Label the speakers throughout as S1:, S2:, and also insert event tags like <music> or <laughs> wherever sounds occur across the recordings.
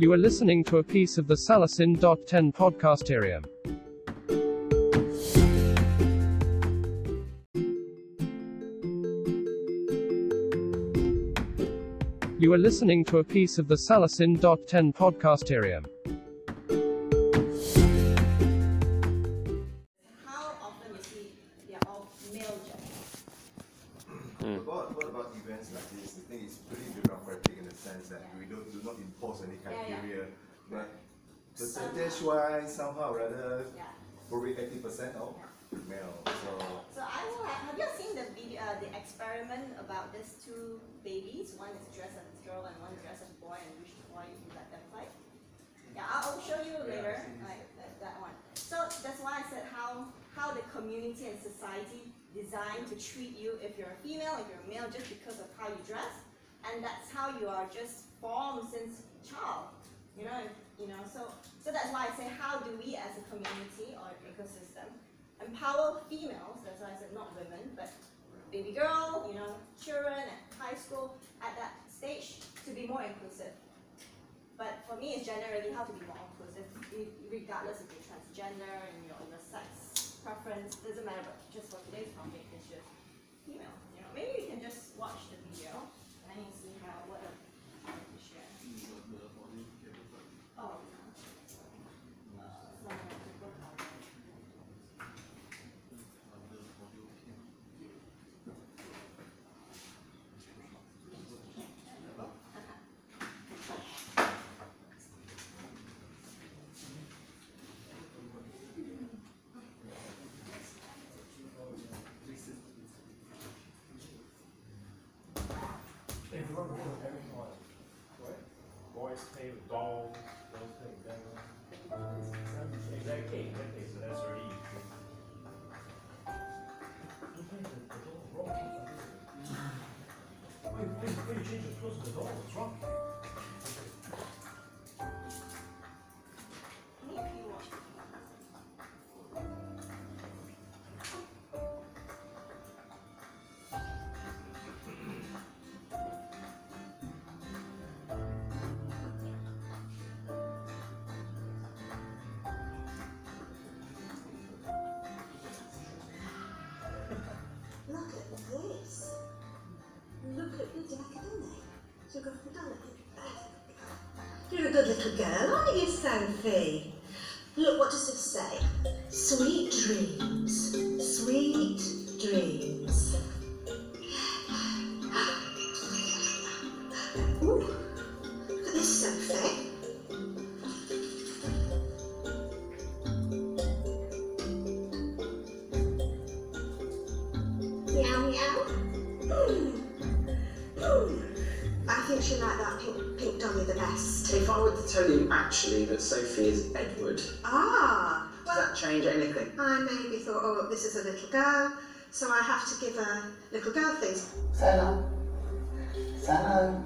S1: You are listening to a piece of the Salasin.10 podcasterium. You are listening to a piece of the Salasin.10 podcasterium.
S2: Community and society designed to treat you if you're a female, if you're a male, just because of how you dress, and that's how you are just formed since child. You know, you know. So so that's why I say how do we as a community or ecosystem empower females, that's why I said not women, but baby girl, you know, children at high school at that stage to be more inclusive. But for me, it's generally how to be more inclusive, regardless if you're transgender and your, your sex preference, doesn't matter, but just for today's topic, it's just female. You know, maybe you can just watch the video and you see how, what I want to share. Oh, no. Uh, some of the book out there.
S3: Boys play with dolls, girls play with. Exactly, exactly, so that's. You. Why, why, why you change the clothes of the doll? Wrong?
S4: Good little girl, aren't you, Sophie? Look, what does it say? Sweet dreams. Sweet dreams. <gasps> Ooh,
S5: If I were to tell you actually that Sophie is Edward,
S4: Ah,
S5: does
S4: well,
S5: that change anything?
S4: I maybe thought, oh, this is a little girl, so I have to give her little girl things.
S6: Hello. Hello.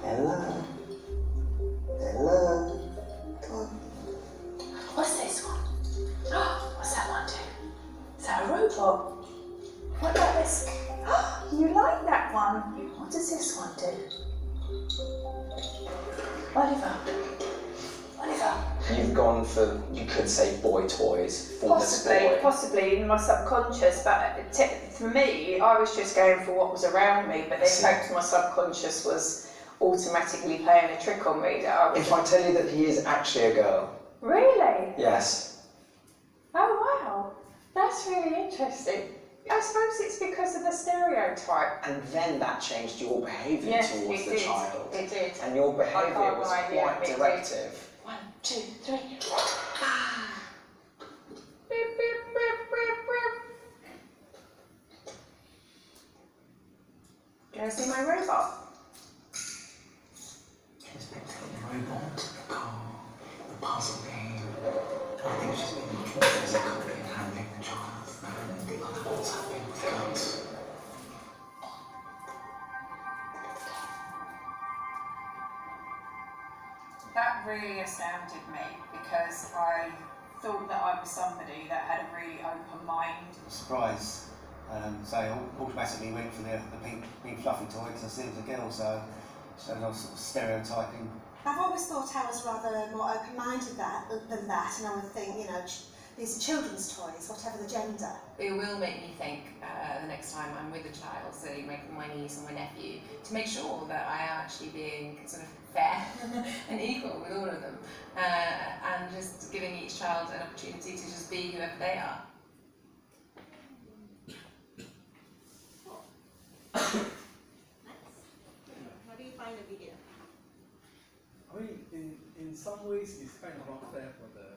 S6: Hello. Hello.
S7: What's this one? <gasps> What's that one do? Is that a robot? What about this? Oh, <gasps> you like that one? What does this one do? Oliver. Oliver.
S5: You've gone for, you could say boy toys for
S8: Possibly,
S5: this boy.
S8: possibly in my subconscious, but for me, I was just going for what was around me, but in fact, my subconscious was automatically playing a trick on me that I.
S5: If I tell you that he is actually a girl,
S8: Really?
S5: yes.
S8: Oh wow, that's really interesting. I suppose it's because of the stereotype.
S5: And then that changed your behaviour
S8: Yes,
S5: towards the
S8: did.
S5: child.
S8: It did.
S5: And your behaviour was
S8: lie, yeah,
S5: quite
S8: it did.
S5: directive.
S7: One, two, three. <sighs>
S8: Beep, beep, beep, beep, beep. Do you want to see my robot?
S6: She's picked up the robot, the car, the puzzle game. I think she's been accused as a copy
S8: really astounded me because I thought that I was somebody that had a really open mind.
S9: surprise. Um, so I automatically went for the, the pink, pink fluffy toy because I said it was a girl, so, so I was sort of stereotyping
S4: I've always thought I was rather more open-minded that, than that, and I would think, you know, ch- these are children's toys, whatever the gender.
S10: It will make me think uh, the next time I'm with a child, so my, my niece or my nephew, to make sure that I am actually being sort of fair <laughs> and equal with all of them, uh, and just giving each child an opportunity to just be whoever they are.
S2: How do you find the video?
S11: I mean, in, in some ways, it's kind of unfair for the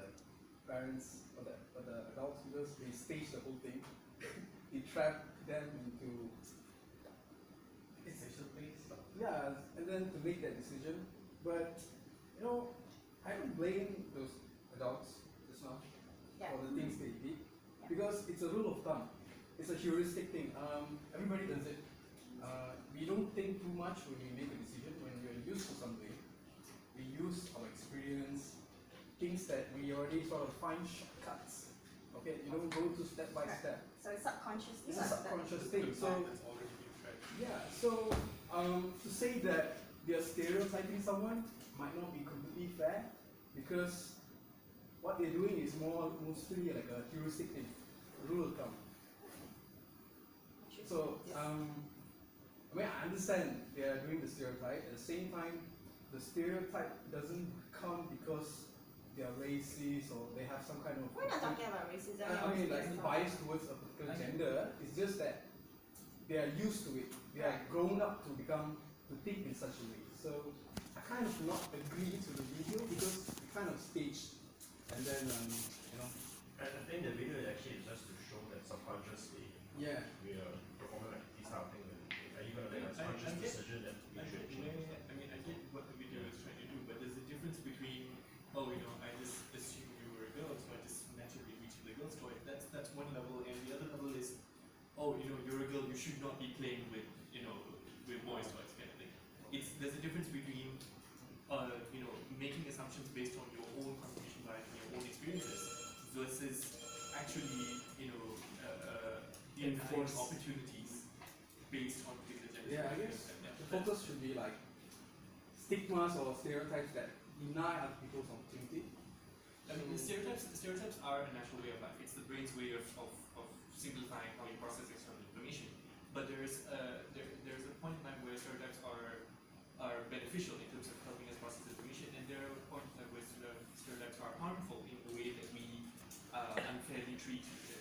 S11: parents, for the, for the adults, because they stage the whole thing. <laughs> they trap them into
S3: Decision based.
S11: yeah, and then to make that decision. But you know, I don't blame those adults just now for the things they did because it's a rule of thumb. It's a heuristic thing. Um, everybody does it. Uh, we don't think too much when we make a decision. When we are used to something, we use our experience, things that we already sort of find shortcuts. Okay, you don't go to step by step.
S2: So it's subconscious.
S11: It's a subconscious thing. So
S3: It's already been tried.
S11: yeah, so um, to say that they're stereotyping someone might not be completely fair because what they're doing is more mostly like a heuristic thing, rule of thumb. So um, I mean, I understand they are doing the stereotype. At the same time, the stereotype doesn't come because they are racist or they have some kind of.
S2: We're not talking about racism.
S11: I, I mean, like bias towards a particular gender. It's just that they are used to it. They are grown up to become to think in such a way. So I kind of not agree to the video because it kind of staged, and then um, you know.
S3: And I think the video actually is just to show that subconsciously
S11: Yeah.
S3: we are performing like this type of thing. Are you gonna make a
S12: I- I
S3: conscious decision that we
S12: I
S3: should
S12: get I mean, I get what the video is trying to do, but there's a difference between, oh, you know, I just assumed you were a girl, so I just naturally reach for the girl's toy. That's that's one level, and the other level is, oh, you know, you're a girl, you should not be playing with, you know, with boys' toys, kind of thing. It's there's a difference between, uh, you know, making assumptions based on your own confirmation bias and your own experiences versus actually, you know, uh, uh,
S11: Enforce.
S12: opportunities based on particular gender.
S11: Yeah, I guess the focus should be like stigmas or stereotypes that deny other people's opportunity.
S12: I mean, the stereotypes, the stereotypes are a natural way of life. It's the brain's way of, of, of simplifying how you process external information. But there's a, there, there's a point in time where stereotypes are are beneficial in terms of helping us process information, and there are points in time where stere- stereotypes are harmful in the way that we uh, unfairly treat uh,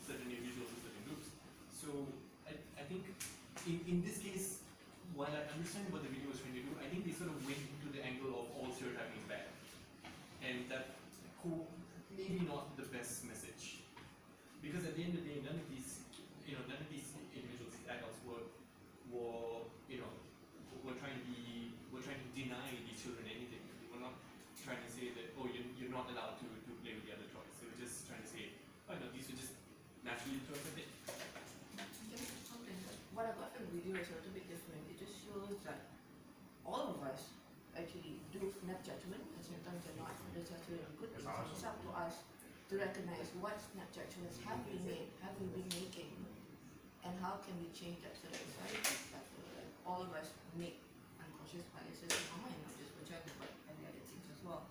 S12: certain individuals or certain groups. So I, I think in, in this case, while I understand what the video was trying to do, I think they sort of went into the angle of all stereotyping is bad. And that cool, maybe not the best message. Because at the end of the day, none of these, you know, none of these individuals, these adults were, were, you know, were trying to be, were trying to deny these children anything. They were not trying to say that, oh, you're, you're not allowed to, to play with the other toys. They were just trying to say, oh, no, these are just naturally the toys that they,
S13: Just something that what I got from the video is a little bit different. It just shows that all of us actually do snap judgment and sometimes they're not necessarily good things. So It's up to us to recognize what snap judgments have we made, have we been making, and how can we change that so that society is better. Like all of us make unconscious biases in our mind, not just for gender but every other things as well.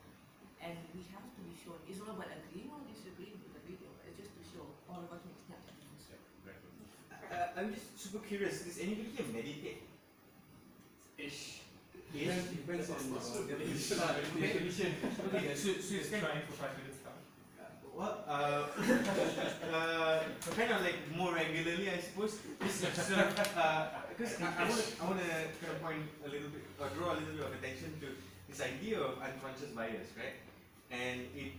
S13: And we have to be shown it's not about agreeing or disagreeing with the video, but it's just to show all of us make snap judgments.
S9: Uh, I'm just super curious. Does anybody here meditate?
S3: Ish.
S11: Depends- depends on the definition meditation. <laughs>
S9: Okay, so, so it's kind
S12: trying for five minutes now.
S9: Well, uh, <laughs> uh, kind of like more regularly, I suppose. Uh, because I, I want to, I want to kind of point a little bit, or draw a little bit of attention to this idea of unconscious bias, right? And it,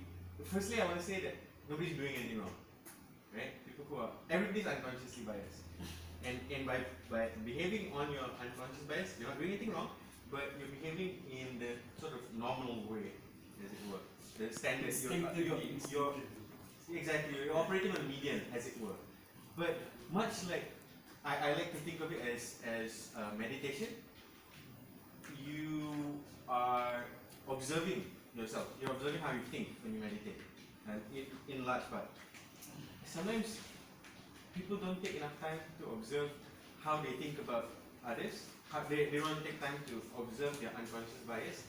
S9: firstly, I want to say that nobody's doing anything wrong, right? People who are, everybody's unconsciously biased, and and by by behaving on your unconscious bias, you're not doing anything wrong, but you're behaving in the sort of normal way, as it were, the standard. You're, you're, you're, exactly, you're operating on median, as it were. But much like I, I like to think of it as as uh, meditation, you are observing yourself. You're observing how you think when you meditate, and in, in large part. Sometimes people don't take enough time to observe how they think about others. How they, they don't take time to observe their unconscious bias.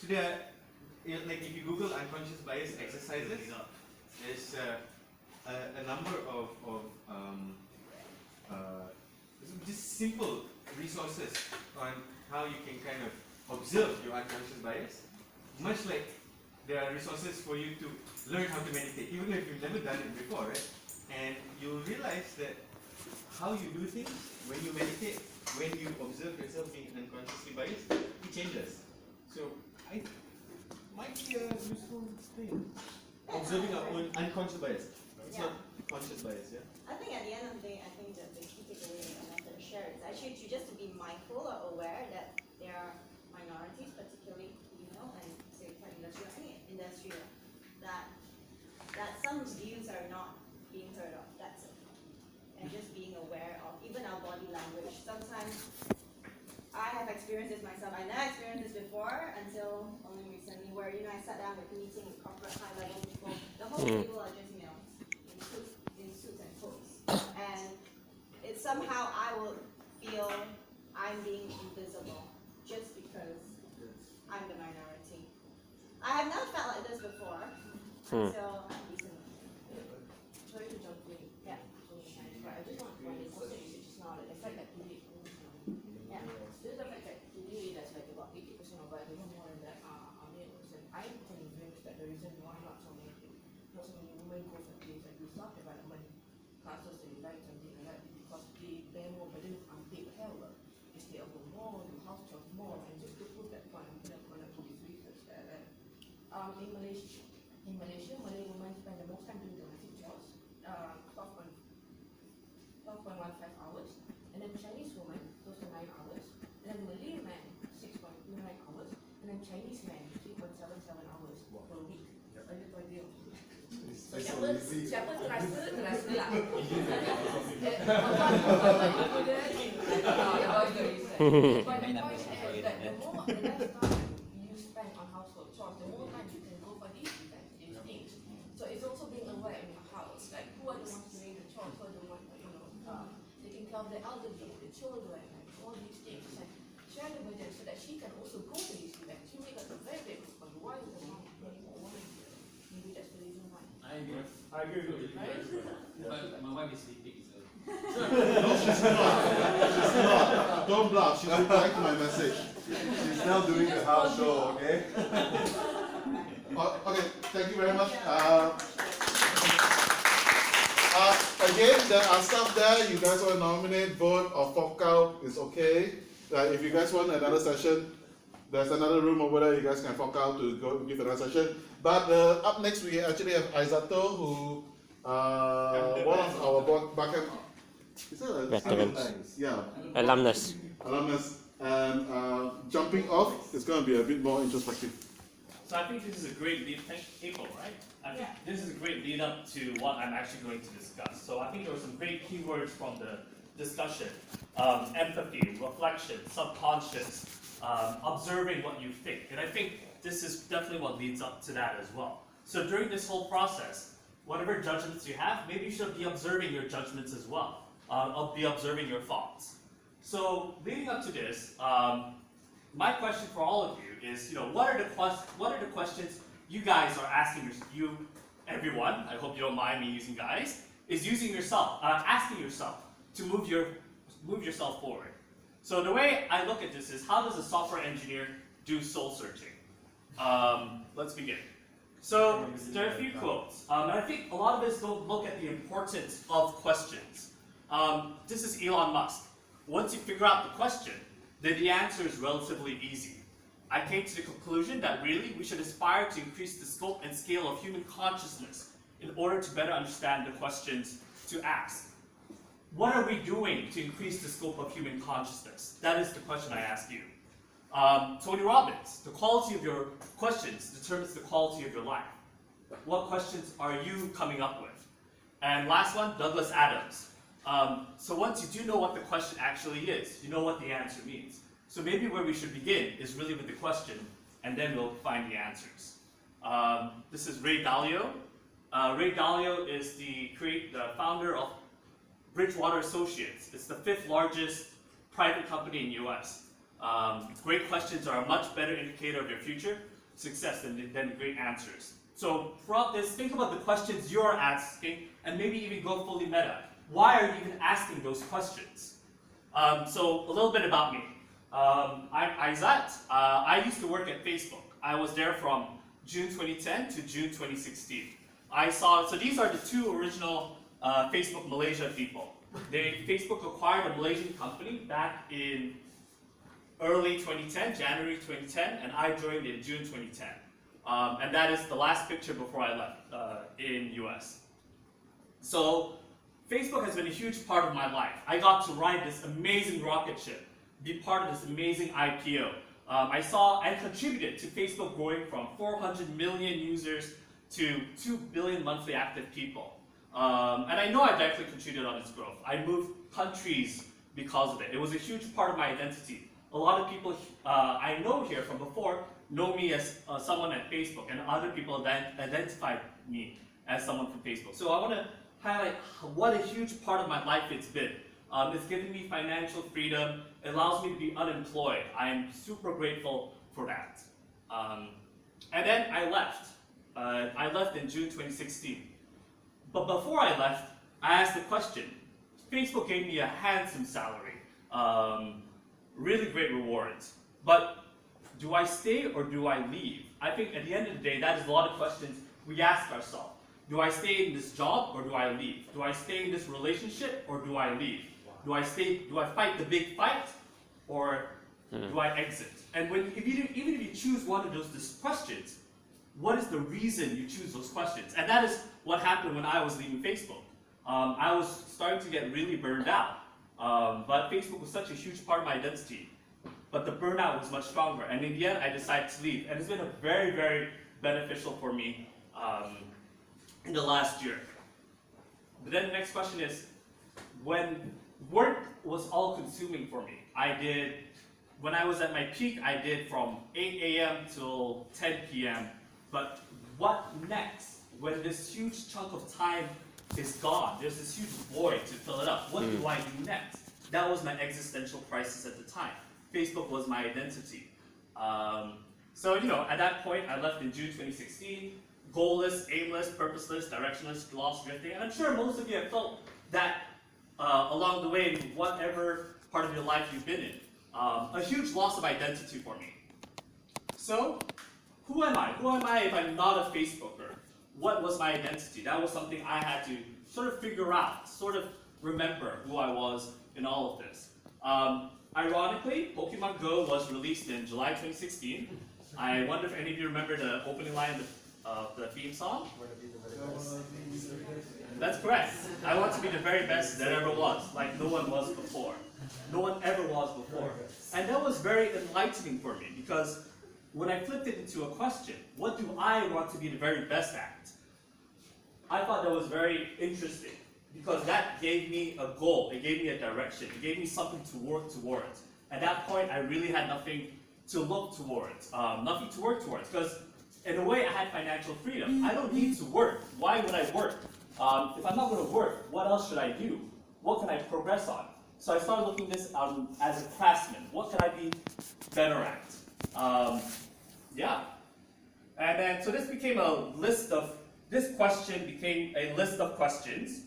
S9: So there, are, like if you Google unconscious bias exercises, there's uh, a, a number of, of um, uh, just simple resources on how you can kind of observe your unconscious bias. Much like there are resources for you to learn how to meditate, even if you've never done it before, right? And you'll realize that how you do things when you meditate, when you observe yourself being unconsciously biased, it changes. So I might be a useful thing. Observing our own unconscious bias. It's
S2: Yeah.
S9: not conscious bias, yeah?
S2: I think at the end of the day, I think that the key takeaway I wanted to share is actually to just to be mindful or aware that there are minorities, particularly female and say tech industry or any industry that that some views are not being heard of. That's it. And just being aware of even our body language. Sometimes I have experienced this myself. I never experienced this before until only recently, where you know I sat down with meeting with corporate high level. The whole
S14: Mm.
S2: table are just males in suits, and coats, and it's somehow I will feel I'm being invisible just because I'm the minority. I have never felt like this before
S14: Hmm.
S2: until recently.
S13: Sorry to jump in.
S2: Yeah.
S13: But I just want to point this out that you said just now that the fact that today, yeah, this is the fact that today there's like about eighty percent of us, even more than that, are are males. And I am convinced that the reason why not so many, not so many women go for things like this self development classes and like something like that is because they bear more burden of unpaid care work. They stay at home more, do house chores more, and just to prove that point, I'm gonna gonna do this research that uh, um in Malaysia, in Malaysia, Malay women spend the most time doing domestic chores, uh, 12.1 12.15 hours, and then Chinese woman, close to 9 hours, and then Malay man, 6.29 hours, and then Chinese man, 3.77 hours per week. A little idea. So
S15: It's
S13: siapa, lah. The the the the you spend on household chores, the more time you can go for these things. So it's also being aware in your house, like who are the ones doing the chores, who are the ones, you know, taking care of the elderly, the children, and all these things, and share the burden so that she can also go to these events. She may big response. Why the mom doing more? Maybe that's the reason why.
S12: I agree. I agree with you. But my wife is sleeping, so. <laughs>
S15: No, she's not. She's not. Don't bluff. She's replying to my message. She's now doing the house show, okay? <laughs> Oh, okay, thank you very much. Uh, uh, again, there are stuff there. You guys want to nominate, vote, or fork out, it's okay. Uh, if you guys want another session, there's another room over there. You guys can fork out to go give another session. But uh, up next, we actually have Aizato, who uh, one of our back backend. Is that a
S14: Veterans.
S15: Yeah.
S14: Alumnus.
S15: Alumnus. And uh, jumping off is going to be a bit more introspective.
S16: So I think this is a great lead, thank April, right? I think this is a great lead up to what I'm actually going to discuss. So I think there were some great keywords from the discussion. Um, empathy, reflection, subconscious, um, observing what you think. And I think this is definitely what leads up to that as well. So during this whole process, whatever judgments you have, maybe you should be observing your judgments as well. Uh, I'll be observing your thoughts. So leading up to this, um, my question for all of you is, you know, what are the what are the questions you guys are asking your- you, everyone? I hope you don't mind me using guys. Is using yourself, uh, asking yourself to move your move yourself forward. So the way I look at this is, how does a software engineer do soul searching? Um, let's begin. So there are a few quotes, um, and I think a lot of us don't look at the importance of questions. Um, this is Elon Musk. Once you figure out the question, then the answer is relatively easy. I came to the conclusion that really we should aspire to increase the scope and scale of human consciousness in order to better understand the questions to ask. What are we doing to increase the scope of human consciousness? That is the question I ask you. Um, Tony Robbins, the quality of your questions determines the quality of your life. What questions are you coming up with? And last one, Douglas Adams. Um, so once you do know what the question actually is, you know what the answer means. So maybe where we should begin is really with the question, and then we'll find the answers. Um, this is Ray Dalio. Uh, Ray Dalio is the, create, the founder of Bridgewater Associates. It's the fifth largest private company in the US. Um, great questions are a much better indicator of your future success than, than great answers. So throughout this, think about the questions you're asking and maybe even go fully meta. Why are you even asking those questions? Um, so a little bit about me. Um, I'm Aizat. Uh, I used to work at Facebook. I was there from June 2010 to June 2016. I saw, so these are the two original uh, Facebook Malaysia people. They, Facebook acquired a Malaysian company back in early 2010, January 2010, and I joined in June 2010. Um, and that is the last picture before I left uh, in US. So Facebook has been a huge part of my life. I got to ride this amazing rocket ship, be part of this amazing IPO. Um, I saw and contributed to Facebook growing from 400 million users to 2 billion monthly active people. Um, and I know I directly contributed on its growth. I moved countries because of it. It was a huge part of my identity. A lot of people uh, I know here from before know me as uh, someone at Facebook, and other people then identify me as someone from Facebook. So I want to highlight what a huge part of my life it's been. Um, it's given me financial freedom. It allows me to be unemployed. I am super grateful for that. Um, and then I left. Uh, I left in June 2016. But before I left, I asked the question. Facebook gave me a handsome salary, um, really great rewards. But do I stay or do I leave? I think at the end of the day, that is a lot of questions we ask ourselves. Do I stay in this job or do I leave? Do I stay in this relationship or do I leave? Do I stay? Do I fight the big fight or do I exit? And when if you, even if you choose one of those questions, what is the reason you choose those questions? And that is what happened when I was leaving Facebook. Um, I was starting to get really burned out. Um, but Facebook was such a huge part of my identity. But the burnout was much stronger. And in the end, I decided to leave. And it's been very, very beneficial for me um, in the last year. But then the next question is, when work was all consuming for me, I did, when I was at my peak, I did from 8 a.m. till 10 p.m. But what next? When this huge chunk of time is gone, there's this huge void to fill it up. What do
S14: Mm.
S16: I do next? That was my existential crisis at the time. Facebook was my identity. Um, so, you know, at that point, I left in June 2016, goalless, aimless, purposeless, directionless, lost, drifting. And I'm sure most of you have felt that uh, along the way in whatever part of your life you've been in. Um, a huge loss of identity for me. So, who am I? Who am I if I'm not a Facebooker? What was my identity? That was something I had to sort of figure out, sort of remember who I was in all of this. Um, ironically, Pokemon Go was released in July 2016. I wonder if any of you remember the opening line of the, uh, the theme song? That's correct. I want to be the very best that ever was, like no one was before. No one ever was before. And that was very enlightening for me because when I flipped it into a question, what do I want to be the very best at? I thought that was very interesting because that gave me a goal, it gave me a direction, it gave me something to work towards. At that point, I really had nothing to look towards, um, nothing to work towards because in a way I had financial freedom. I don't need to work. Why would I work? Um, if I'm not going to work, what else should I do? What can I progress on? So I started looking this um, as a craftsman. What can I be better at? Yeah. And then, so this became a list of, this question became a list of questions.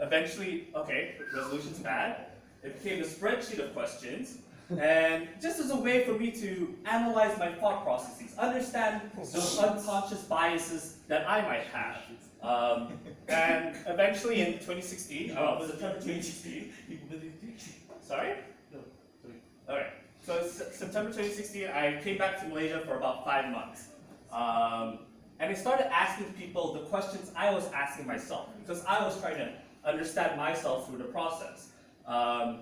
S16: Eventually, okay, resolution's bad. It became a spreadsheet of questions. And just as a way for me to analyze my thought processes, understand those unconscious biases that I might have. Um, and eventually in 2016, oh, September 2016. <laughs> Sorry? Okay. So September 2016, I came back to Malaysia for about five months. Um, and I started asking people the questions I was asking myself because I was trying to understand myself through the process. Um,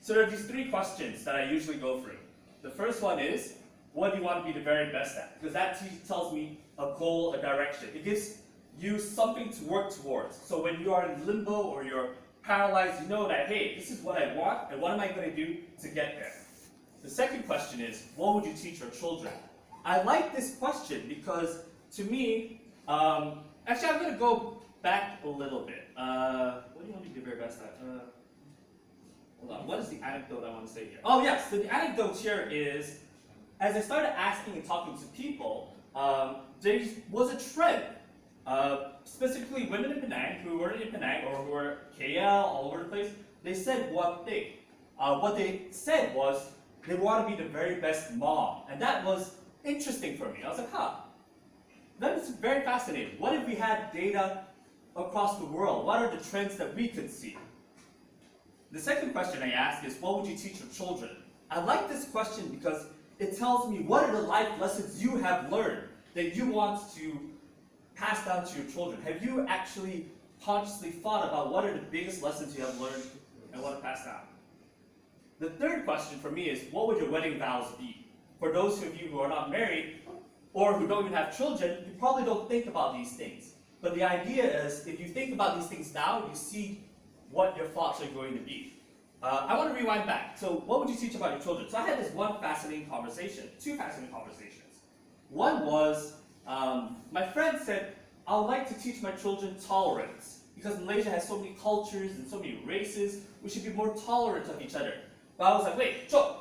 S16: so there are these three questions that I usually go through. The first one is, what do you want to be the very best at? Because that tells me a goal, a direction. It gives you something to work towards. So when you are in limbo or you're paralyzed, you know that, hey, this is what I want, and what am I going to do to get there? The second question is, what would you teach your children? I like this question because, to me, um, actually, I'm going to go back a little bit. Uh, what do you want me to do very best at? Uh, hold on, what is the anecdote I want to say here? Oh yes, so the anecdote here is, as I started asking and talking to people, um, there was a trend. Uh, specifically, women in Penang who were in Penang or who were KL all over the place, they said one thing. Uh, what they said was they want to be the very best mom, and that was interesting for me. I was like, huh, that is very fascinating. What if we had data across the world? What are the trends that we could see? The second question I ask is, what would you teach your children? I like this question because it tells me what are the life lessons you have learned that you want to pass down to your children. Have you actually consciously thought about what are the biggest lessons you have learned and want to pass down? The third question for me is, what would your wedding vows be? For those of you who are not married or who don't even have children, you probably don't think about these things. But the idea is, if you think about these things now, you see what your thoughts are going to be. Uh, I want to rewind back. So, what would you teach about your children? So, I had this one fascinating conversation, two fascinating conversations. One was um, my friend said, I would like to teach my children tolerance because Malaysia has so many cultures and so many races. We should be more tolerant of each other. But I was like, wait, Joe,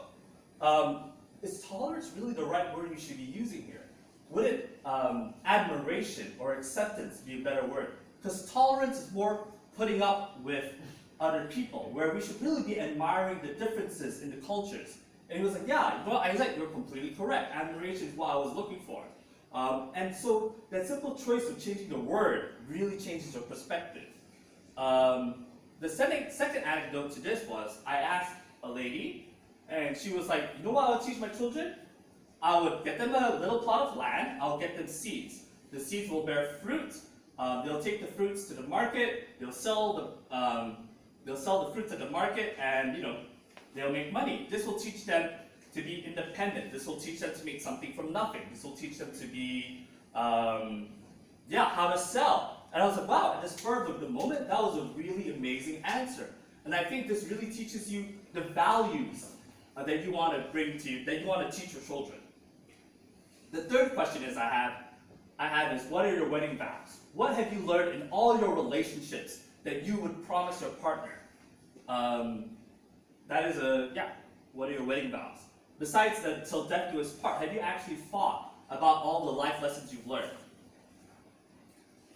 S16: um, is tolerance really the right word we should be using here? Would it um, admiration or acceptance be a better word? Because tolerance is more putting up with other people, where we should really be admiring the differences in the cultures. And he was like, yeah, you know, I was like, you're completely correct. Admiration is what I was looking for. Um, and so that simple choice of changing the word really changes your perspective. Um, the second, second anecdote to this was I asked a lady, and she was like, you know what I would teach my children? I would get them a little plot of land, I'll get them seeds. The seeds will bear fruit. Um, they'll take the fruits to the market, they'll sell the, um, they'll sell the fruits at the market, and you know, they'll make money. This will teach them to be independent. This will teach them to make something from nothing. This will teach them to be, um, yeah, how to sell. And I was like, wow, at the spur of the moment, that was a really amazing answer. And I think this really teaches you the values uh, that you want to bring to you, that you want to teach your children. The third question is I have, I have is, what are your wedding vows? What have you learned in all your relationships that you would promise your partner? Um, that is a, yeah, what are your wedding vows? Besides the till death do us part, have you actually thought about all the life lessons you've learned?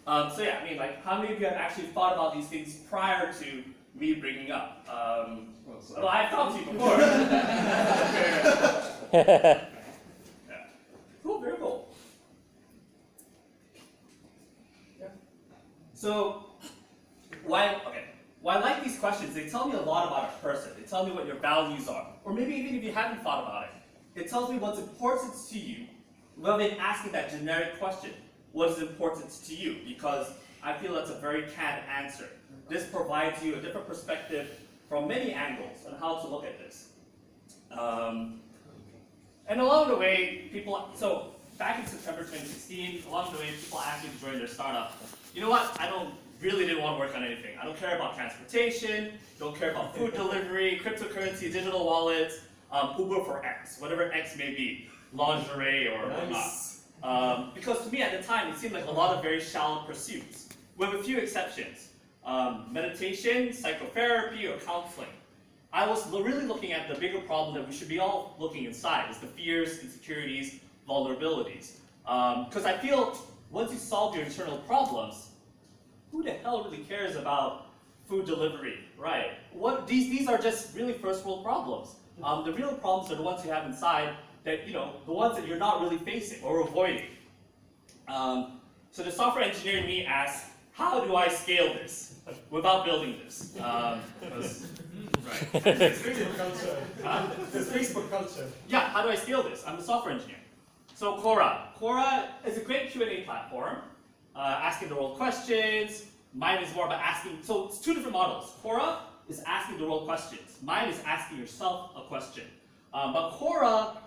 S16: Um, so yeah, I mean, like, how many of you have actually thought about these things prior to me bringing up? Um, well, I've talked to you before. yeah. <laughs> Cool, very cool. Yeah. So, why, okay, why I like these questions, they tell me a lot about a person. They tell me what your values are. Or maybe even if you haven't thought about it, it tells me what's important to you rather than asking that generic question what is important to you? Because I feel that's a very canned answer. This provides you a different perspective from many angles on how to look at this. Um, and along the way, people, so back in September 2016, along the way, people asked me to join their startup. You know what? I don't really didn't want to work on anything. I don't care about transportation, don't care about food <laughs> delivery, cryptocurrency, digital wallets, um, Uber for X, whatever X may be, lingerie or nice. whatnot. Um, because to me at the time, it seemed like a lot of very shallow pursuits, with a few exceptions. Um, meditation, psychotherapy, or counseling. I was really looking at the bigger problem that we should be all looking inside, is the fears, insecurities, vulnerabilities. Because um, I feel once you solve your internal problems, who the hell really cares about food delivery, right? What these these are just really first world problems. Um, the real problems are the ones you have inside that, you know, the ones that you're not really facing or avoiding. Um, so the software engineer in me asks, how do I scale this without building this? Um, right.
S3: It's Facebook culture. Huh? Facebook culture.
S16: Yeah, how do I scale this? I'm a software engineer. So Quora. Quora is a great Q&A platform, uh, asking the world questions. Mine is more about asking, so it's two different models. Quora is asking the world questions. Mine is asking yourself a question. Um, but Quora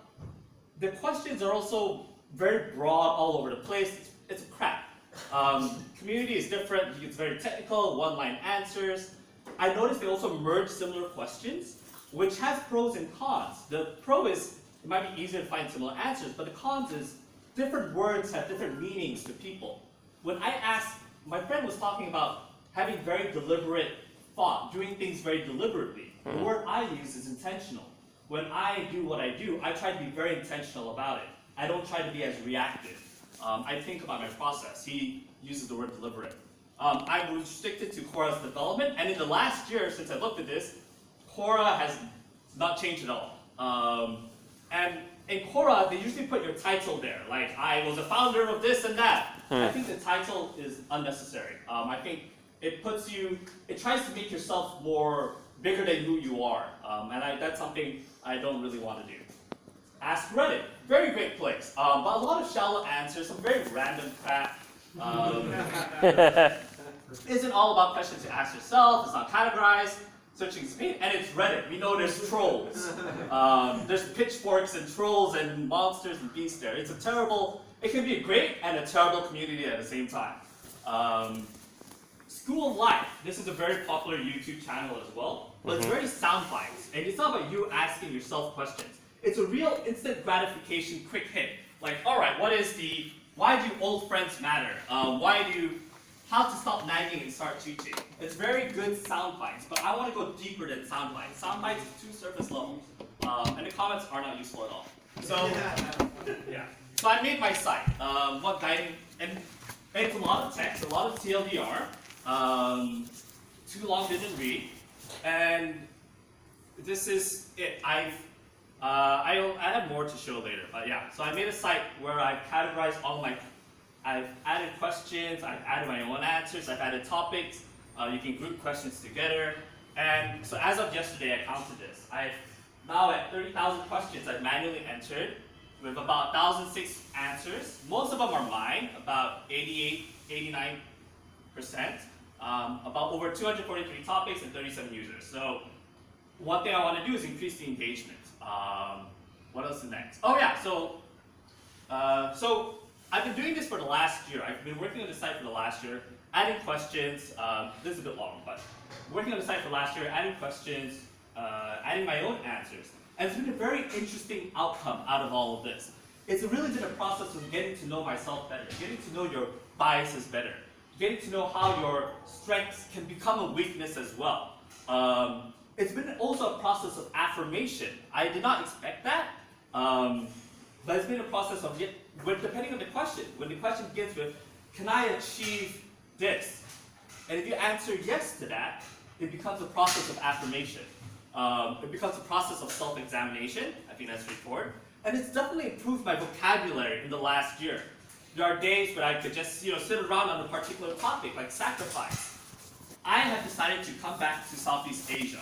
S16: the questions are also very broad all over the place. It's, it's crap. Um, community is different. It's very technical, one-line answers. I noticed they also merge similar questions, which has pros and cons. The pro is it might be easier to find similar answers, but the cons is different words have different meanings to people. When I asked, my friend was talking about having very deliberate thought, doing things very deliberately. The
S14: Mm.
S16: word I use is intentional. When I do what I do, I try to be very intentional about it. I don't try to be as reactive. Um, I think about my process. He uses the word deliberate. Um, I'm restricted to Quora's development, and in the last year since I looked at this, Quora has not changed at all. Um, and in Quora, they usually put your title there, like I was a founder of this and that.
S14: Hmm.
S16: I think the title is unnecessary. Um, I think it puts you, it tries to make yourself more bigger than who you are, um, and I, that's something I don't really want to do. Ask Reddit, very great place, um, but a lot of shallow answers, some very random crap. Um, <laughs> isn't all about questions you ask yourself. It's not categorized. Searching speed, and it's Reddit. We know there's trolls. Um, there's pitchforks and trolls and monsters and beasts there. It's a terrible. It can be a great and a terrible community at the same time. Um, School Life. This is a very popular YouTube channel as well, but it's
S14: Mhm.
S16: very sound bites, and it's not about you asking yourself questions. It's a real instant gratification, quick hit. Like, all right, what is the? Why do old friends matter? Um, why do? How to stop nagging and start teaching. It's very good sound bites, but I want to go deeper than sound bites. Sound bites is too surface level, um, and the comments are not useful at all. So, yeah. <laughs> So I made my site. Um, what guiding and, and it's a lot of text, a lot of TLDR. Um, too long didn't read, and this is it. I've uh, I I have more to show later, but yeah. So I made a site where I categorized all my. I've added questions. I've added my own answers. I've added topics. Uh, you can group questions together. And so as of yesterday, I counted this. I've now at 30,000 questions I've manually entered with about 1,006 answers. Most of them are mine, about 88, 89%. Um, about over 243 topics and 37 users. So one thing I want to do is increase the engagement. Um, what else is next? Oh yeah, so uh, so I've been doing this for the last year. I've been working on the site for the last year, adding questions. Um, this is a bit long, but working on the site for last year, adding questions, uh, adding my own answers. And it's been a very interesting outcome out of all of this. It's really been a process of getting to know myself better, getting to know your biases better, getting to know how your strengths can become a weakness as well. Um, it's been also a process of affirmation. I did not expect that, um, but it's been a process of, when, depending on the question, when the question begins with, can I achieve this? And if you answer yes to that, it becomes a process of affirmation. Um, it becomes a process of self-examination. I think that's straightforward. And it's definitely improved my vocabulary in the last year. There are days when I could just, you know, sit around on a particular topic, like sacrifice. I have decided to come back to Southeast Asia.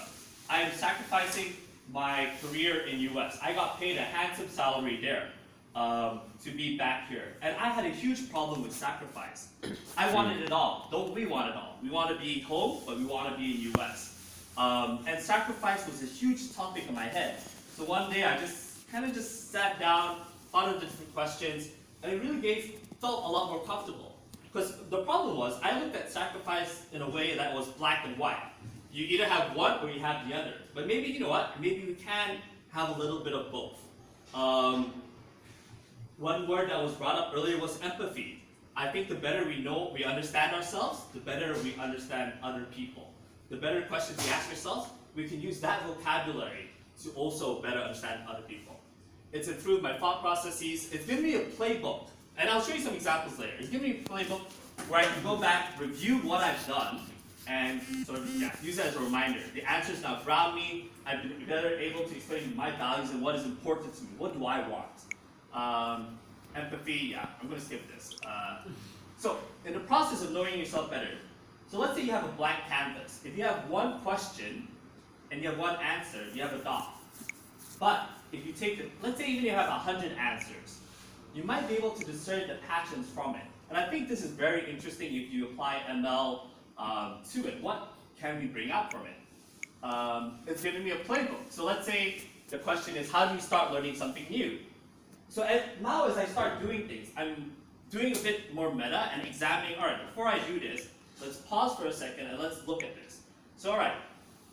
S16: I am sacrificing my career in US. I got paid a handsome salary there um, to be back here. And I had a huge problem with sacrifice. I wanted it all. Don't we want it all? We want to be home, but we want to be in US. Um, and sacrifice was a huge topic in my head. So one day I just kind of just sat down, thought of the different questions, and it really gave, felt a lot more comfortable. Because the problem was, I looked at sacrifice in a way that was black and white. You either have one or you have the other. But maybe, you know what, maybe we can have a little bit of both. Um, one word that was brought up earlier was empathy. I think the better we know, we understand ourselves, the better we understand other people. The better questions we ask ourselves, we can use that vocabulary to also better understand other people. It's improved my thought processes. It's given me a playbook. And I'll show you some examples later. It's given me a playbook where I can go back, review what I've done, and of yeah, use that as a reminder. The answers now ground me. I've been better able to explain my values and what is important to me. What do I want? Um, empathy, yeah, I'm going to skip this. Uh, so, in the process of knowing yourself better, so let's say you have a blank canvas. If you have one question and you have one answer, you have a dot. But if you take the, let's say even you have 100 answers, you might be able to discern the patterns from it. And I think this is very interesting if you apply ML um, to it. What can we bring out from it? Um, it's giving me a playbook. So let's say the question is, how do you start learning something new? So as, now as I start doing things, I'm doing a bit more meta and examining, all right, before I do this, let's pause for a second and let's look at this. So all right,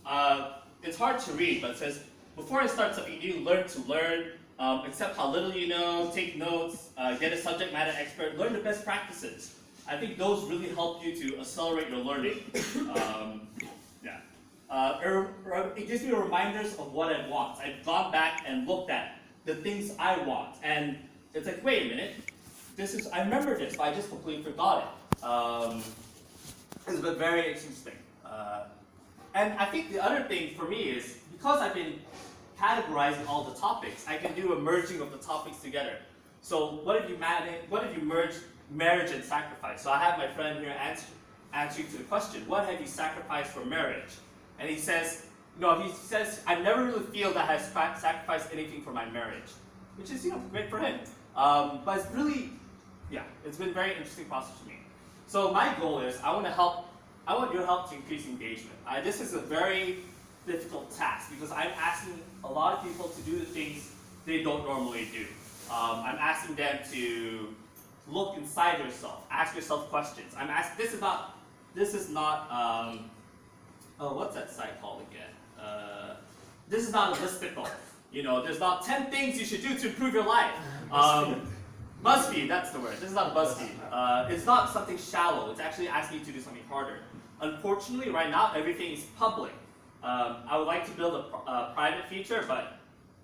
S16: uh, it's hard to read, but it says, before I start something new, learn to learn, um, accept how little you know, take notes, uh, get a subject matter expert, learn the best practices. I think those really help you to accelerate your learning. Um, yeah. Uh, it gives me reminders of what I want. I've gone back and looked at the things I want, and it's like, wait a minute, this is I remember this, but I just completely forgot it. Um, it's been very interesting. Uh, and I think the other thing for me is because I've been categorizing all the topics, I can do a merging of the topics together. So what if you manage, what if you merge marriage and sacrifice? So I have my friend here answer, answering to the question, what have you sacrificed for marriage? And he says, no, he says, I never really feel that I have sac- sacrificed anything for my marriage, which is, you know, great for him. Um, but it's really, yeah, it's been a very interesting process for me. So my goal is, I want to help, I want your help to increase engagement. I, this is a very difficult task because I'm asking a lot of people to do the things they don't normally do. Um, I'm asking them to look inside yourself, ask yourself questions. I'm asking, this is not, this is not, um, oh, what's that site called again? Uh, this is not a listicle. You know, there's not 10 things you should do to improve your life. Um, BuzzFeed, that's the word. This is not BuzzFeed. Uh, it's not something shallow. It's actually asking you to do something harder. Unfortunately, right now, everything is public. Um, I would like to build a, a private feature, but a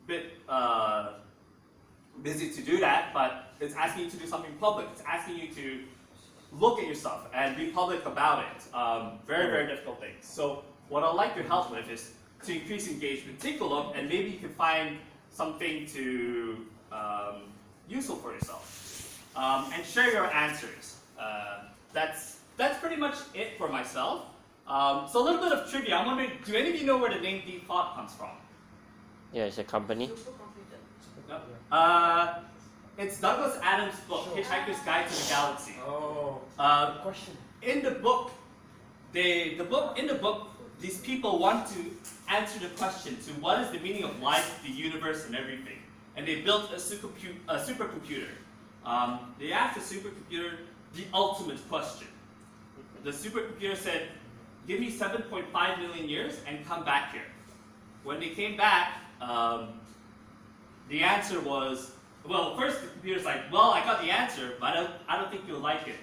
S16: bit uh, busy to do that, but it's asking you to do something public. It's asking you to look at yourself and be public about it. Um, very, very difficult things. So what I'd like to help with is to increase engagement. Take a look and maybe you can find something to um, useful for yourself. Um, and share your answers. Uh, that's, that's pretty much it for myself. Um, so a little bit of trivia. I'm wondering, do any of you know where the name Deep Thought comes from?
S14: Yeah, it's a company.
S16: No? Uh, it's Douglas Adams' book, Hitchhiker's Guide to the Galaxy.
S9: Oh.
S16: Uh, question. In the book, they the book in the book, these people want to answer the question to what is the meaning of life, the universe, and everything. And they built a, supercu- a supercomputer. Um, they asked the supercomputer the ultimate question. The supercomputer said, "Give me 7.5 million years and come back here." When they came back, um, the answer was, well, first the computer's like, well, I got the answer, but I don't, I don't think you'll like it.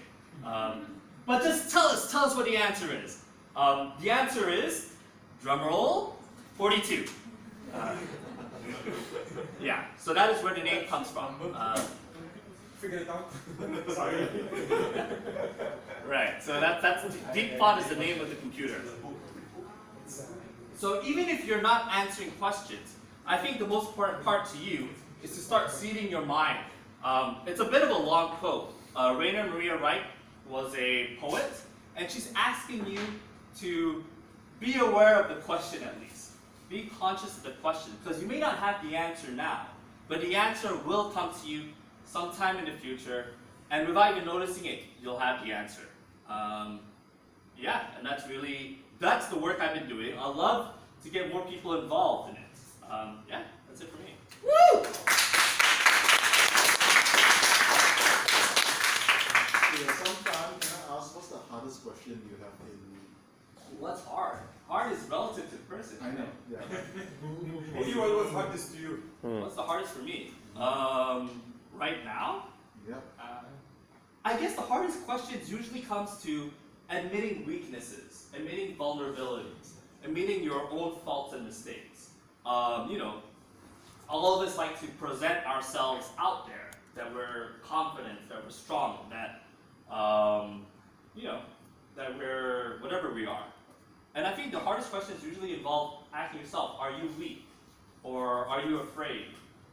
S16: Um, but just tell us, tell us what the answer is. Um, the answer is, drum roll, 42. Uh, yeah, so that is where the name comes from. Uh,
S9: Figure it out. <laughs> Sorry.
S16: right, so that, that's, Deep Thought is the name of the computer. So even if you're not answering questions, I think the most important part to you is to start seeding your mind. Um, it's a bit of a long quote. Uh, Rainer Maria Rilke was a poet, and she's asking you to be aware of the question at least. Be conscious of the question, because you may not have the answer now, but the answer will come to you sometime in the future, and without even noticing it, you'll have the answer. Um, yeah, and that's really that's the work I've been doing. I love to get more people involved in it. Um, yeah, that's it for me. Woo!
S15: Yeah, sometime, can I ask, what's the hardest question you have in?
S16: What's hard? Hard is relative to the person.
S15: I know, yeah. <laughs>
S9: Only what was hardest to you?
S16: What's the hardest for me? Um, right now?
S15: Yep.
S16: Uh, I guess the hardest questions usually comes to admitting weaknesses, admitting vulnerabilities, admitting your own faults and mistakes. Um, you know, all of us like to present ourselves out there that we're confident, that we're strong, that um, you know, that we're whatever we are. And I think the hardest questions usually involve asking yourself, are you weak? Or are you afraid?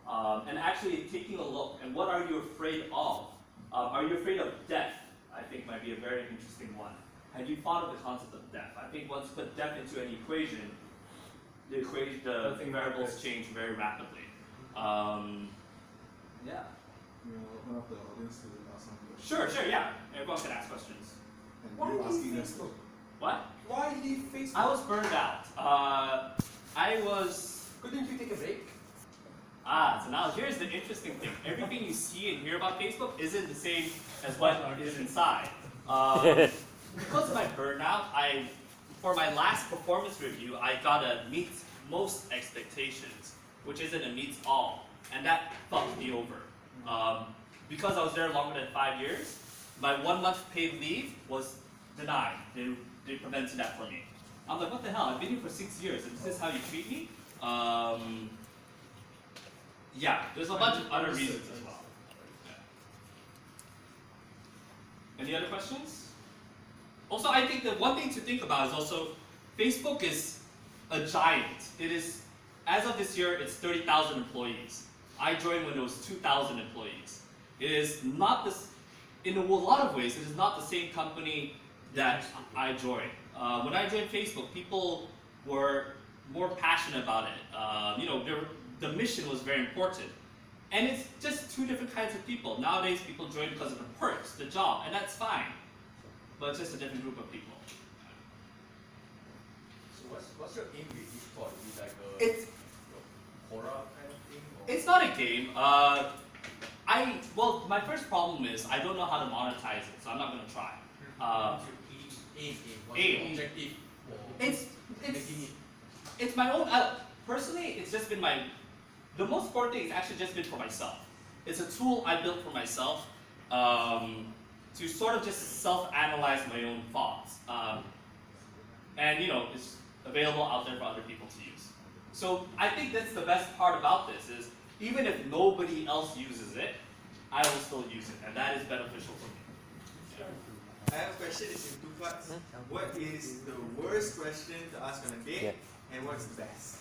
S16: Um, and actually taking a look, and what are you afraid of? Um, are you afraid of death? I think might be a very interesting one. Have you thought of the concept of death? I think once you put death into an equation, the equation, the variables change very rapidly. Um, yeah.
S15: You know, open up the audience to ask some questions.
S16: Sure, sure, yeah. Everyone can ask questions.
S15: And
S9: Why
S15: you asking them.
S9: Facebook?
S16: What?
S9: Why leave Facebook?
S16: I was burned out. Uh, I was.
S9: Couldn't you take a break?
S16: Ah, so now here's the interesting thing. Everything you see and hear about Facebook isn't the same as what is inside. Um, <laughs> because of my burnout, I, for my last performance review, I gotta meet most expectations, which isn't a meets all, and that fucked me over. Um, because I was there longer than five years, my one month paid leave was denied. They, they prevented that for me. I'm like, what the hell? I've been here for six years, and this is how you treat me? Um, yeah, there's a bunch of other reasons as well. Yeah. Any other questions? Also, I think that one thing to think about is also Facebook is a giant. It is, as of this year, it's 30,000 employees. I joined when it was 2,000 employees. It is not this, in a lot of ways, it is not the same company that I joined. Uh, when I joined Facebook, people were more passionate about it. Uh, you know, there- the mission was very important. And it's just two different kinds of people. Nowadays, people join because of the perks, the job, and that's fine. But it's just a different group of people.
S3: So what's what's your aim with this sport? Like a
S16: It's-
S3: Quora kind of thing?
S16: It's not a game. Uh, I well, my first problem is I don't know how to monetize it, so I'm not gonna try. Uh,
S3: aim, aim. What's your objective
S16: It's it's it's my own. Uh, personally, it's just been my. The most important thing is actually just been for myself. It's a tool I built for myself um, to sort of just self-analyze my own thoughts, um, and you know, it's available out there for other people to use. So I think that's the best part about this is even if nobody else uses it, I will still use it, and that is beneficial for me.
S9: I have a question, it's in two parts. What is the worst question to ask on a date? And what's the best?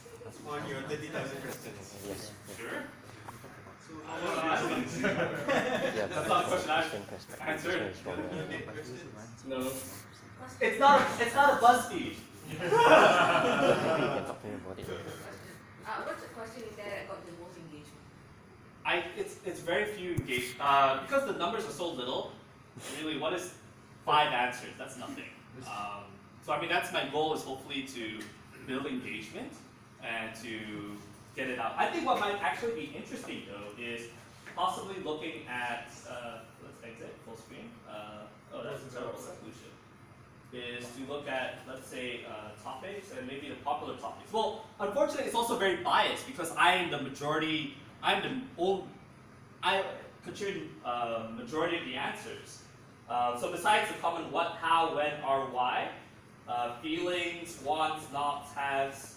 S9: On your 30,000 questions.
S14: Yes.
S16: Sure.
S9: So, uh,
S14: Yeah,
S16: That's not a question I
S14: same
S16: answered. No. It's not. It's not a BuzzFeed.
S14: You can talk to about it.
S13: Uh, what's the question in there that got the most engagement?
S16: I. It's it's very few engaged uh, because the numbers are so little. Really, what is five answers? That's nothing. Um, so I mean, that's my goal is hopefully to build engagement and to get it out. I think what might actually be interesting though is possibly looking at. Uh, let's exit full screen. Uh, oh, that's a terrible solution. Is to look at, let's say, uh, topics and maybe the popular topics. Well, unfortunately, it's also very biased because I am the majority. I'm the old. I contribute uh, majority of the answers. Uh, so besides the common what, how, when, are, why, uh, feelings, wants, nots, has,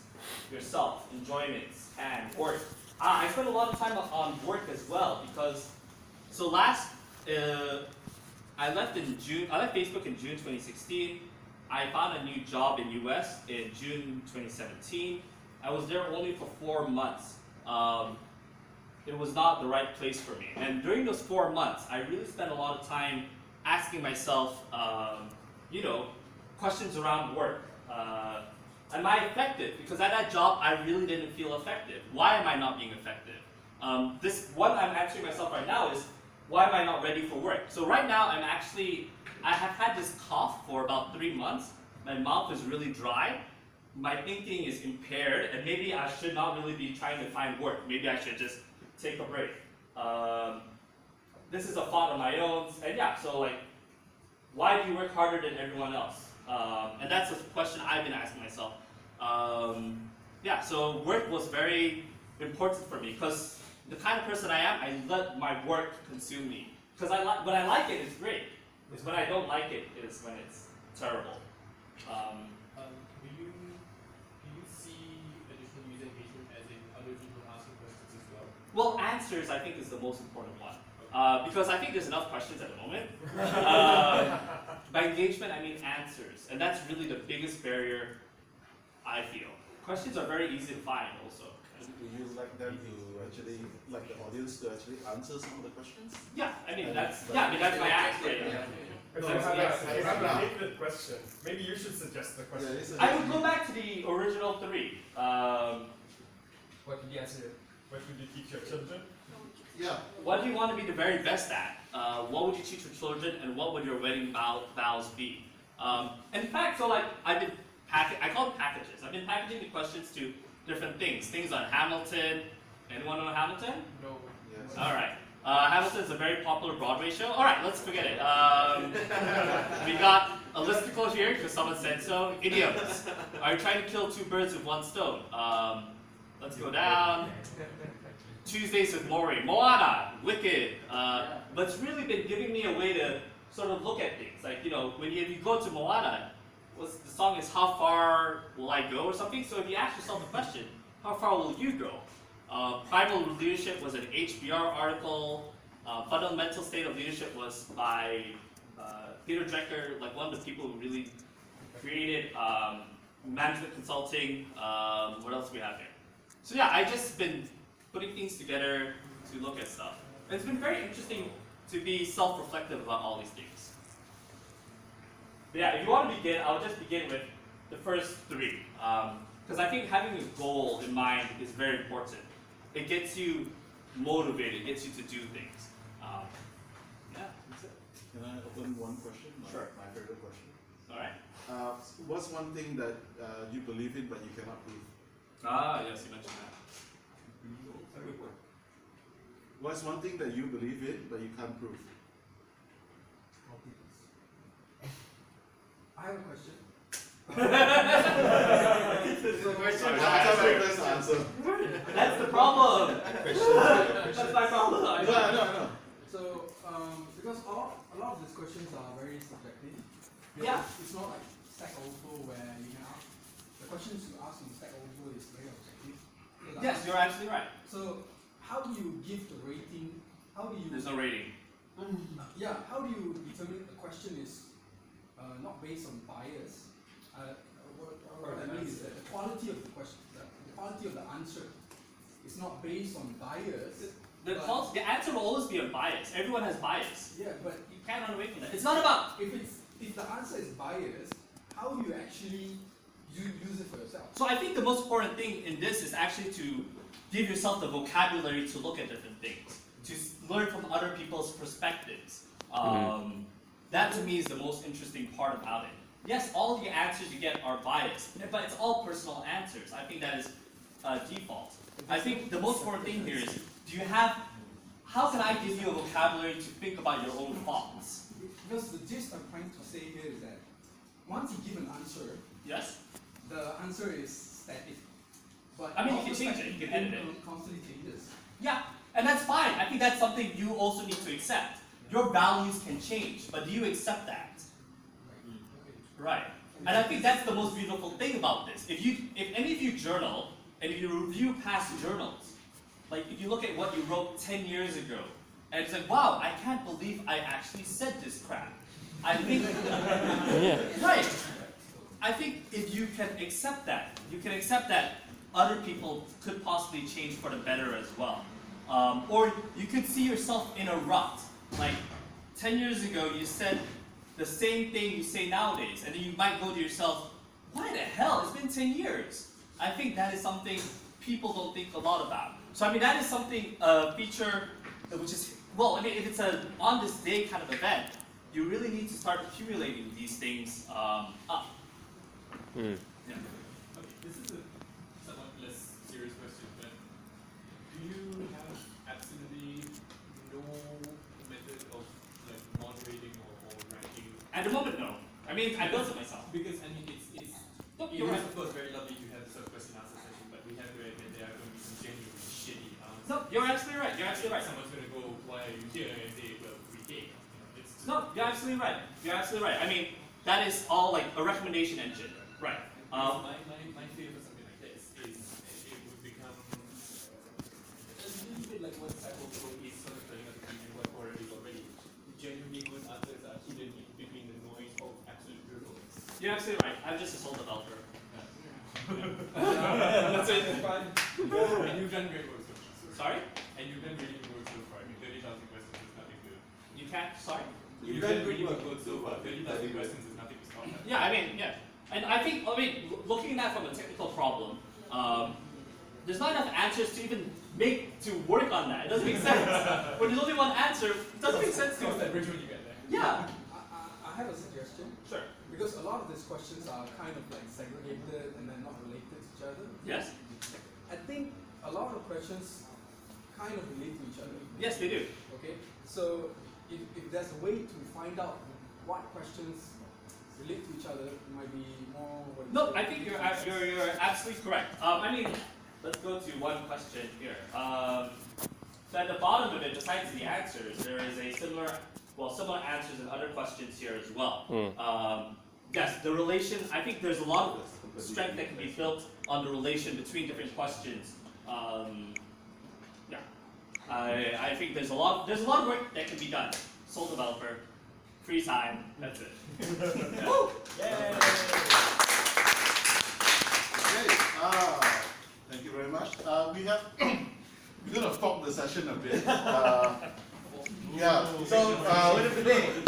S16: yourself, enjoyments, and work. Ah, I spent a lot of time on- on work as well because so last uh, I left in June. I left Facebook in June 2016. I found a new job in US in June 2017. I was there only for four months. Um, it was not the right place for me. And during those four months, I really spent a lot of time asking myself, um, you know, questions around work. Uh, am I effective? Because at that job, I really didn't feel effective. Why am I not being effective? Um, this what I'm answering myself right now is why am I not ready for work? So right now, I'm actually I have had this cough for about three months. My mouth is really dry. My thinking is impaired, and maybe I should not really be trying to find work. Maybe I should just take a break. Um, this is a thought of my own, and yeah, so like, why do you work harder than everyone else? Um, and that's a question I've been asking myself. Um, yeah, so work was very important for me because the kind of person I am, I let my work consume me. Because I like when I like it, it's great. It's when I don't like it is when it's terrible. Um,
S12: Um, do you do you see additional user engagement as in other people asking questions as well?
S16: Well, answers I think is the most important one uh, because I think there's enough questions at the moment. <laughs> uh, by engagement, I mean answers, and that's really the biggest barrier I feel. Questions are very easy to find, also.
S15: Do you like them to actually, like the audience to actually answer some of the questions?
S16: Yeah, I mean
S15: And
S16: that's yeah, I mean that's my act. Right?
S12: If
S16: So,
S12: you have
S16: yeah.
S12: a, if have a hated question, maybe you should suggest the question.
S16: I would go back to the original three. Um,
S12: What did you answer? What would you teach your children?
S15: Yeah.
S16: What do you want to be the very best at? Uh, what would you teach your children, and what would your wedding vow, vows be? Um, in fact, so like I've been pack- I call them packages. I've been packaging the questions to different things. Things on Hamilton. Anyone know Hamilton?
S12: No.
S15: Yes.
S16: All right. Uh, Hamilton is a very popular Broadway show. All right, let's forget it. Um, <laughs> we got a listicle here because someone said so. Idioms. Are you trying to kill two birds with one stone? Um, let's go down. Tuesdays with Morrie, Moana, Wicked. Uh, but it's really been giving me a way to sort of look at things. Like, you know, when you, if you go to Moana, was the song is How Far Will I Go or something. So if you ask yourself the question, how far will you go? Uh, Primal Leadership was an HBR article. Uh, Fundamental State of Leadership was by uh, Peter Drucker, like one of the people who really created um, management consulting. Um, what else do we have here? So yeah, I just been putting things together to look at stuff. And It's been very interesting to be self-reflective about all these things. But yeah, if you want to begin, I'll just begin with the first three. Because I think having a goal in mind is very important. It gets you motivated, it gets you to do things. Um, yeah, that's it.
S15: Can I open one question? My,
S16: Sure.
S15: My favorite question.
S16: All right.
S15: Uh, what's one thing that uh, you believe in but you cannot prove?
S16: Ah, yes, you mentioned that.
S15: What's one thing that you believe in but you can't prove?
S11: I have a question.
S16: That's the problem. That's my problem.
S15: No, I know.
S11: So, um, because all, a lot of these questions are very subjective.
S16: Yeah.
S11: It's not like Stack Overflow where you can ask, the questions you ask in Stack Overflow is very objective. Like-
S16: Yes, you're absolutely right.
S11: So, how do you give the rating? How do you?
S16: There's no rating.
S11: Yeah, how do you determine a question is uh, not based on bias? Uh, what, what I mean is that the quality of the question, the, the quality of the answer, is not based on bias.
S16: The,
S11: but-
S16: call, the answer will always be a bias. Everyone has bias.
S11: Yeah, but
S16: You can't run away from that. It's not about.
S11: if it's if the answer is biased, how do you actually use, use it for yourself?
S16: So I think the most important thing in this is actually to give yourself the vocabulary to look at different things, to s- learn from other people's perspectives. Um, That to me is the most interesting part about it. Yes, all the answers you get are biased, but it's all personal answers. I think that is uh, default. I think the most important thing here is, do you have, how can I give you a vocabulary to think about your own thoughts?
S11: Because the gist I'm trying to say here is that once you give an answer,
S16: Yes?
S11: the answer is static. But
S16: I mean, you can change it, you can edit it.
S11: constantly changes.
S16: Yeah, and that's fine. I think that's something you also need to accept. Your values can change, but do you accept that? Right. And I think that's the most beautiful thing about this. If you, if any of you journal, and if you review past journals, like if you look at what you wrote 10 years ago, and it's like, wow, I can't believe I actually said this crap. I think, <laughs>
S14: Yeah.
S16: right. I think if you can accept that, you can accept that other people could possibly change for the better as well. Um, or you could see yourself in a rut. Like 10 years ago, you said the same thing you say nowadays, and then you might go to yourself, why the hell? It's been 10 years. I think that is something people don't think a lot about. So, I mean, that is something, a feature uh, which is, well, I mean, if it's a on this day kind of event, you really need to start accumulating these things um, up.
S14: Mm.
S16: Yeah.
S12: Okay, this is a somewhat less serious question, but do you have absolutely no method of like moderating or, or ranking?
S16: At the moment, no. I mean, I built it myself.
S12: Because I mean, it's it's
S16: No,
S12: it
S16: you're
S12: is
S16: right.
S12: of course very lovely to have this sort of question answer session, but we have to admit there are going to be some genuinely shitty answers.
S16: No, you're absolutely right. You're absolutely right.
S12: Someone's going to go, "Why are you here?" and say, "Well, we came." You know, it's just
S16: No, you're absolutely right. You're absolutely right. I mean, that is all like a recommendation engine. Right.
S12: Um,
S16: Um,
S12: my, my, my fear for something like this is it would become a little bit like what Cyberpro is sort of telling us in what Quora is already. Genuinely good answers are hidden in between the noise of absolute brutals.
S16: You're absolutely right. I'm just a sole developer. <laughs> <laughs>
S12: That's it, fine. And you've done great work so far.
S16: Sorry?
S12: And you've done really good work so far. I mean, 30,000 questions is nothing to.
S16: You can't. Sorry.
S12: You've done really good work so far. 30,000 questions is nothing to scoff at.
S16: Yeah, I mean, yeah. And I think, I mean, looking at that from a technical problem, um, there's not enough answers to even make, to work on that. It doesn't make sense. <laughs> when there's only one answer, it doesn't make sense to
S12: Cross that bridge when you get there.
S16: Yeah.
S11: I, I, I have a suggestion.
S16: Sure.
S11: Because a lot of these questions are kind of like segregated and they're not related to each other.
S16: Yes?
S11: I think a lot of questions kind of relate to each other.
S16: Yes, they do.
S11: Okay, so if, if there's a way to find out what questions relate to each other, it might be more. what is
S16: No. I think you're, ab- you're, you're absolutely correct. Um, I mean, let's go to one question here. Um, so at the bottom of it, besides the answers, there is a similar, well, similar answers and other questions here as well.
S14: Mm.
S16: Um, yes, the relation. I think there's a lot of strength that can be built on the relation between different questions. Um, yeah, I, I think there's a lot. There's a lot of work that can be done. Sole developer, free time. That's it. <laughs> Woo!
S15: Okay, uh, thank you very much. Uh, we have, <coughs> we're gonna fog the session a bit. Uh, yeah, so, uh,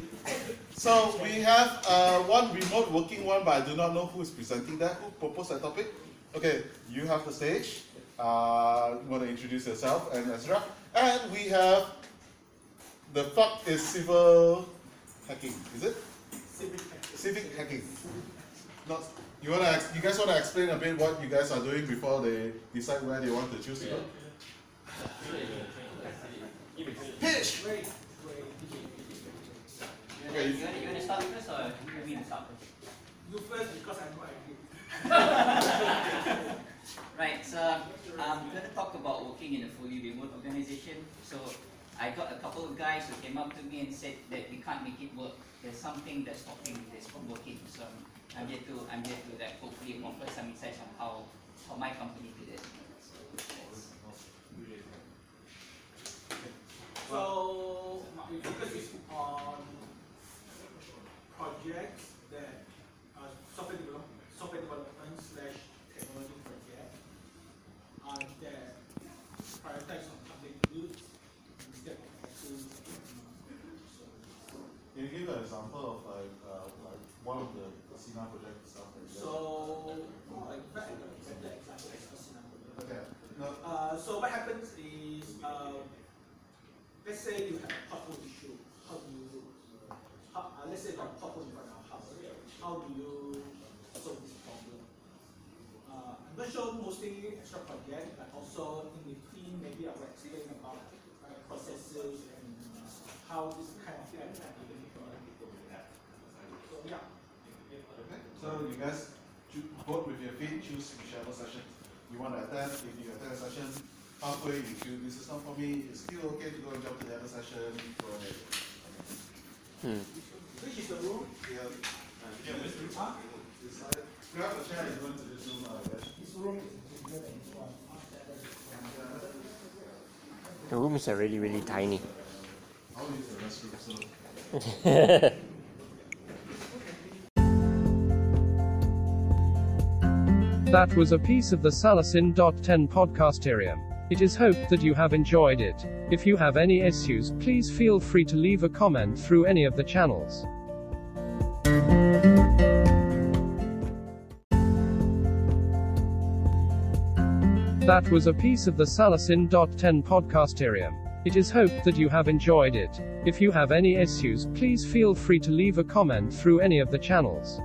S15: so we have uh, one remote working one, but I do not know who is presenting that. Who proposed that topic? Okay, you have the stage. Uh, you want to introduce yourself and Ezra. And we have the fuck is civil hacking, is it?
S17: Civic hacking.
S15: Civic hacking. Not, you wanna you guys wanna explain a bit what you guys are doing before they decide where they want to choose to go? Pitch!
S18: You, want, you want to start first or you want me to start first?
S17: You first because I'm not <laughs>
S18: right, so I'm going to talk about working in a fully remote organization. So I got a couple of guys who came up to me and said that we can't make it work. There's something that's stopping this from working. So I'm here to I'm here to like hopefully offer some insights on how how my company did it.
S17: So we focus is on projects that are software development, software development slash technology project uh, that prioritize on public goods instead of
S15: Can you give an example of like uh, like one of the Casino project stuff guys-
S17: So, like, a better example Casino project.
S15: Okay. No.
S17: Uh, so what happens is, uh, let's say you have a pothole issue. How do you, how, uh, let's say you have a pothole in front of your house. How do you solve this problem? Uh, I'm going to show mostly extra project, but also in between, maybe I will explain about uh, processes and uh, how this kind of thing can be implemented. So, yeah.
S15: So you guys choo- vote with your feet, choose whichever session you want to attend. If you attend a session halfway, you feel this is not for me, it's still okay to go and jump to the other session. Go ahead.
S14: Hmm.
S17: Which is the room?
S15: Yeah.
S17: Yeah, which room? Huh?
S15: It's like, grab a chair and go into this room, I guess.
S17: This room
S14: The rooms are really, really tiny. <laughs>
S1: That was a piece of the Salasin.10 podcasterium. It is hoped that you have enjoyed it. If you have any issues, please feel free to leave a comment through any of the channels. That was a piece of the Salasin.10 podcasterium. It is hoped that you have enjoyed it. If you have any issues, please feel free to leave a comment through any of the channels.